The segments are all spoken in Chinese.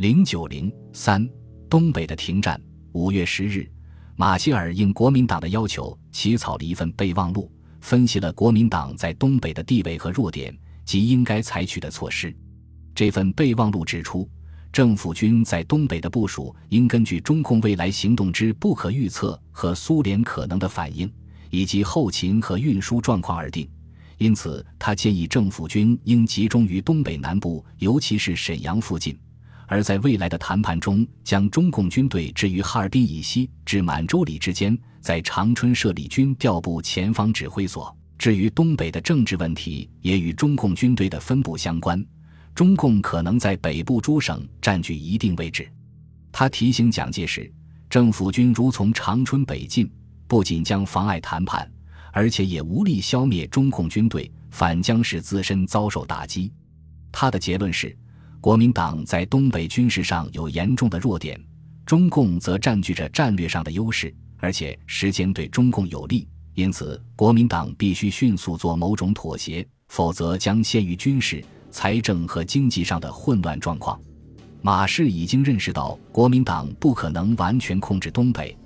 零九零三，东北的停战。五月十日，马歇尔应国民党的要求，起草了一份备忘录，分析了国民党在东北的地位和弱点及应该采取的措施。这份备忘录指出，政府军在东北的部署应根据中共未来行动之不可预测和苏联可能的反应，以及后勤和运输状况而定。因此，他建议政府军应集中于东北南部，尤其是沈阳附近；而在未来的谈判中，将中共军队置于哈尔滨以西至满洲里之间，在长春设立军调部前方指挥所。至于东北的政治问题，也与中共军队的分布相关。中共可能在北部诸省占据一定位置。他提醒蒋介石，政府军如从长春北进，不仅将妨碍谈判。而且也无力消灭中共军队，反将使自身遭受打击。他的结论是：国民党在东北军事上有严重的弱点，中共则占据着战略上的优势，而且时间对中共有利。因此，国民党必须迅速做某种妥协，否则将陷于军事、财政和经济上的混乱状况。马氏已经认识到，国民党不可能完全控制东北。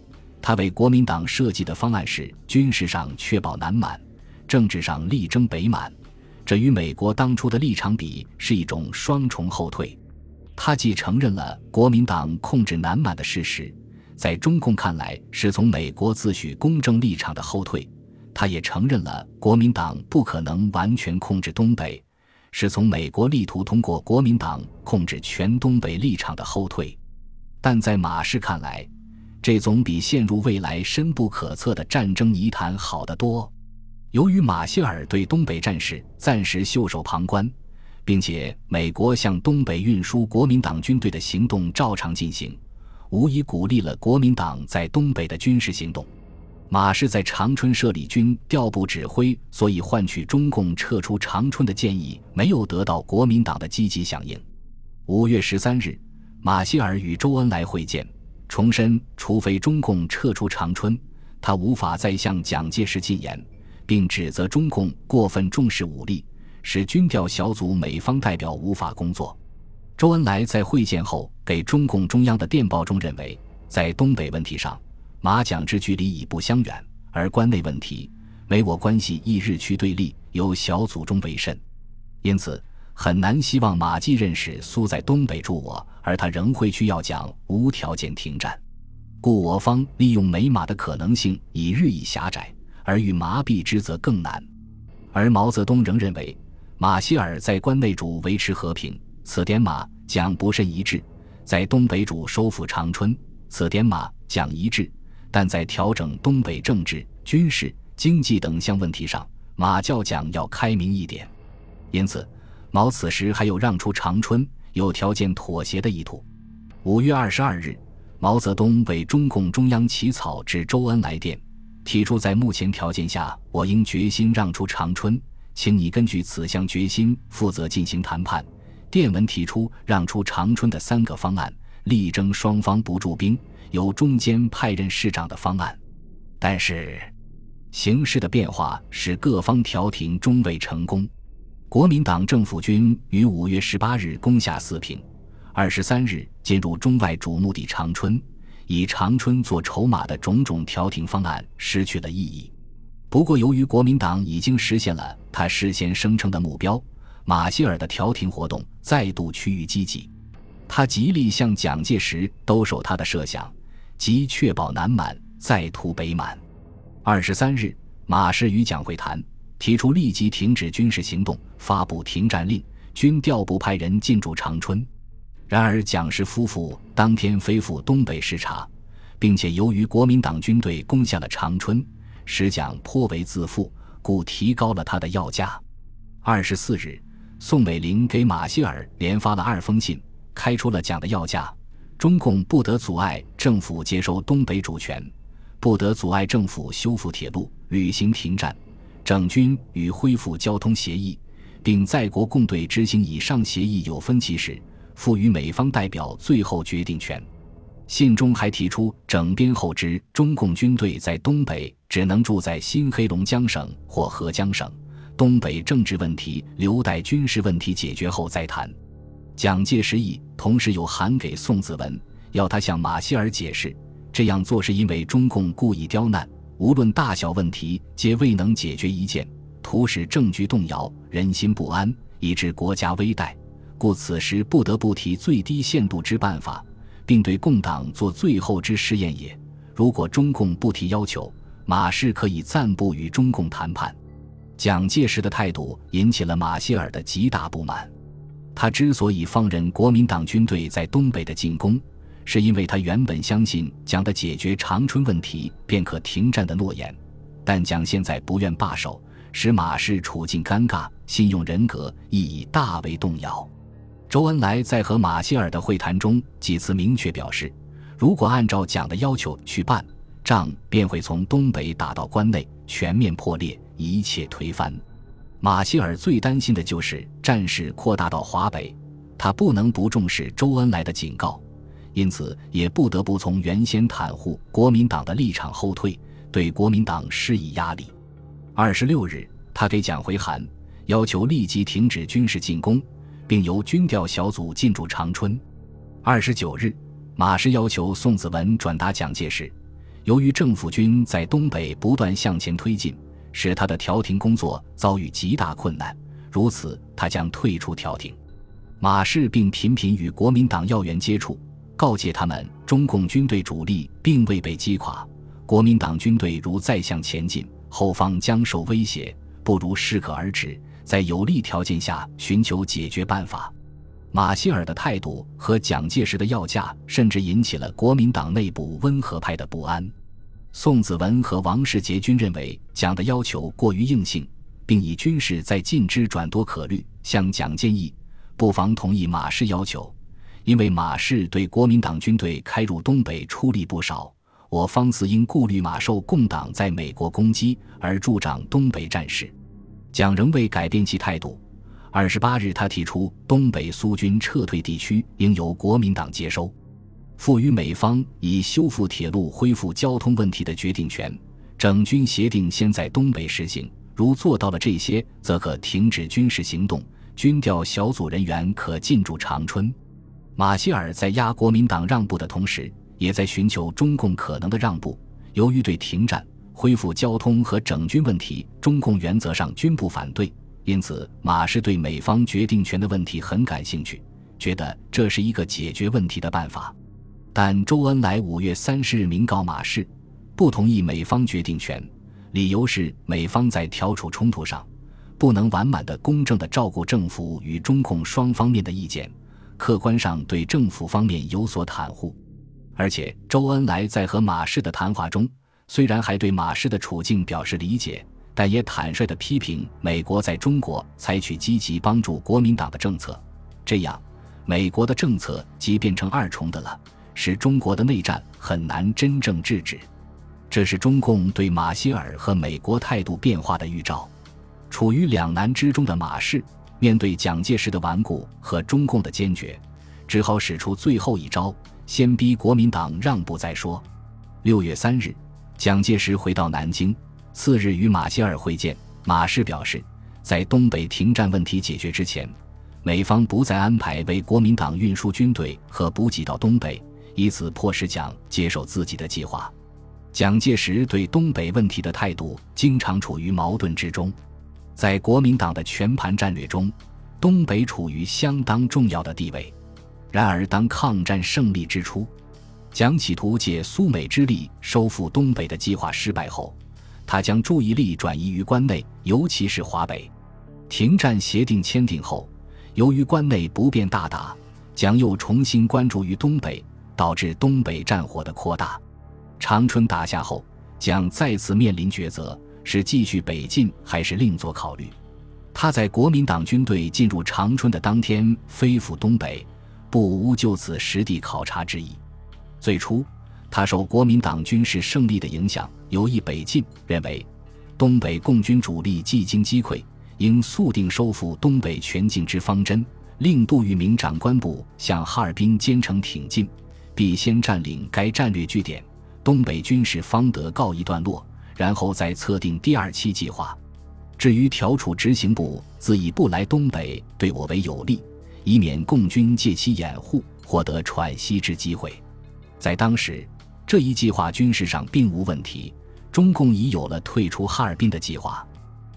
他为国民党设计的方案是：军事上确保南满，政治上力争北满。这与美国当初的立场比，是一种双重后退。他既承认了国民党控制南满的事实，在中共看来是从美国自诩公正立场的后退；他也承认了国民党不可能完全控制东北，是从美国力图通过国民党控制全东北立场的后退。但在马氏看来，这总比陷入未来深不可测的战争泥潭好得多。由于马歇尔对东北战事暂时袖手旁观，并且美国向东北运输国民党军队的行动照常进行，无疑鼓励了国民党在东北的军事行动。马氏在长春设立军调部指挥，所以换取中共撤出长春的建议没有得到国民党的积极响应。五月十三日，马歇尔与周恩来会见。重申，除非中共撤出长春，他无法再向蒋介石进言，并指责中共过分重视武力，使军调小组美方代表无法工作。周恩来在会见后给中共中央的电报中认为，在东北问题上，马蒋之距离已不相远，而关内问题，美我关系亦日趋对立，由小组中为甚，因此。很难希望马季认识苏在东北助我，而他仍会去要讲无条件停战，故我方利用美马的可能性已日益狭窄，而与麻痹之则更难。而毛泽东仍认为马歇尔在关内主维持和平，此点马蒋不甚一致；在东北主收复长春，此点马蒋一致，但在调整东北政治、军事、经济等项问题上，马较蒋要开明一点。因此。毛此时还有让出长春、有条件妥协的意图。五月二十二日，毛泽东为中共中央起草致周恩来电，提出在目前条件下，我应决心让出长春，请你根据此项决心负责进行谈判。电文提出让出长春的三个方案，力争双方不驻兵，由中间派任市长的方案。但是，形势的变化使各方调停终未成功。国民党政府军于五月十八日攻下四平，二十三日进入中外主目的长春，以长春做筹码的种种调停方案失去了意义。不过，由于国民党已经实现了他事先声称的目标，马歇尔的调停活动再度趋于积极。他极力向蒋介石兜售他的设想，即确保南满，再图北满。二十三日，马氏与蒋会谈。提出立即停止军事行动，发布停战令，军调部派人进驻长春。然而，蒋氏夫妇当天飞赴东北视察，并且由于国民党军队攻下了长春，使蒋颇为自负，故提高了他的要价。二十四日，宋美龄给马歇尔连发了二封信，开出了蒋的要价：中共不得阻碍政府接收东北主权，不得阻碍政府修复铁路、履行停战。整军与恢复交通协议，并在国共对执行以上协议有分歧时，赋予美方代表最后决定权。信中还提出，整编后之中共军队在东北只能住在新黑龙江省或合江省，东北政治问题留待军事问题解决后再谈。蒋介石亦同时有函给宋子文，要他向马歇尔解释，这样做是因为中共故意刁难，无论大小问题皆未能解决一件，图使政局动摇，人心不安，以致国家危殆，故此时不得不提最低限度之办法，并对共党做最后之试验也。如果中共不提要求，马氏可以暂不与中共谈判。蒋介石的态度引起了马歇尔的极大不满。他之所以放任国民党军队在东北的进攻，是因为他原本相信蒋的解决长春问题便可停战的诺言。但蒋现在不愿罢手，使马氏处境尴尬，信用人格亦已大为动摇。周恩来在和马歇尔的会谈中几次明确表示，如果按照蒋的要求去办，仗便会从东北打到关内，全面破裂，一切推翻。马歇尔最担心的就是战事扩大到华北，他不能不重视周恩来的警告，因此也不得不从原先袒护国民党的立场后退，对国民党施以压力。二十六日，他给蒋回函，要求立即停止军事进攻，并由军调小组进驻长春。二十九日，马氏要求宋子文转达蒋介石，由于政府军在东北不断向前推进。使他的调停工作遭遇极大困难，如此他将退出调停。马氏并频频与国民党要员接触，告诫他们中共军队主力并未被击垮，国民党军队如再向前进，后方将受威胁，不如适可而止，在有利条件下寻求解决办法。马歇尔的态度和蒋介石的要价，甚至引起了国民党内部温和派的不安。宋子文和王世杰均认为蒋的要求过于硬性，并以军事在进之转多可虑，向蒋建议不妨同意马氏要求，因为马氏对国民党军队开入东北出力不少，我方自应顾虑马受共党在美国攻击而助长东北战事。蒋仍未改变其态度。二十八日，他提出东北苏军撤退地区应由国民党接收。赋予美方以修复铁路、恢复交通问题的决定权。整军协定先在东北实行，如做到了这些，则可停止军事行动，军调小组人员可进驻长春。马歇尔在压国民党让步的同时，也在寻求中共可能的让步。由于对停战、恢复交通和整军问题，中共原则上均不反对，因此马氏对美方决定权的问题很感兴趣，觉得这是一个解决问题的办法。但周恩来五月三十日明告马氏，不同意美方决定权，理由是美方在调处冲突上，不能完满的、公正的照顾政府与中共双方面的意见，客观上对政府方面有所袒护。而且周恩来在和马氏的谈话中，虽然还对马氏的处境表示理解，但也坦率地批评美国在中国采取积极帮助国民党的政策，这样美国的政策即变成二重的了。使中国的内战很难真正制止，这是中共对马歇尔和美国态度变化的预兆。处于两难之中的马氏，面对蒋介石的顽固和中共的坚决，只好使出最后一招，先逼国民党让步再说。六月三日，蒋介石回到南京，次日与马歇尔会见。马氏表示，在东北停战问题解决之前，美方不再安排为国民党运输军队和补给到东北。以此迫使蒋接受自己的计划。蒋介石对东北问题的态度经常处于矛盾之中。在国民党的全盘战略中，东北处于相当重要的地位。然而，当抗战胜利之初，蒋企图借苏美之力收复东北的计划失败后，他将注意力转移于关内，尤其是华北。停战协定签订后，由于关内不便大打，蒋又重新关注于东北。导致东北战火的扩大。长春打下后，蒋再次面临抉择：是继续北进，还是另作考虑？他在国民党军队进入长春的当天飞赴东北，不无就此实地考察之意。最初，他受国民党军事胜利的影响，有意北进，认为东北共军主力既经击溃，应速定收复东北全境之方针，令杜聿明长官部向哈尔滨兼程挺进。必先占领该战略据点，东北军事方得告一段落，然后再测定第二期计划。至于调处执行部自以不来东北对我为有利，以免共军借其掩护获得喘息之机会。在当时，这一计划军事上并无问题，中共已有了退出哈尔滨的计划。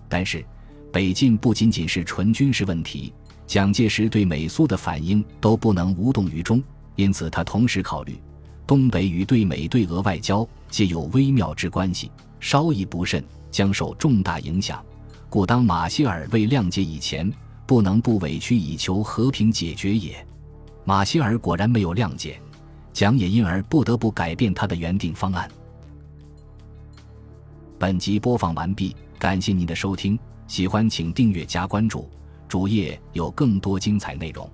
但是，北进不仅仅是纯军事问题，蒋介石对美苏的反应都不能无动于衷，因此他同时考虑东北与对美对俄外交皆有微妙之关系，稍一不慎将受重大影响。故当马歇尔未谅解以前，不能不委曲以求和平解决也。马歇尔果然没有谅解，蒋也因而不得不改变他的原定方案。本集播放完毕，感谢您的收听，喜欢请订阅加关注，主页有更多精彩内容。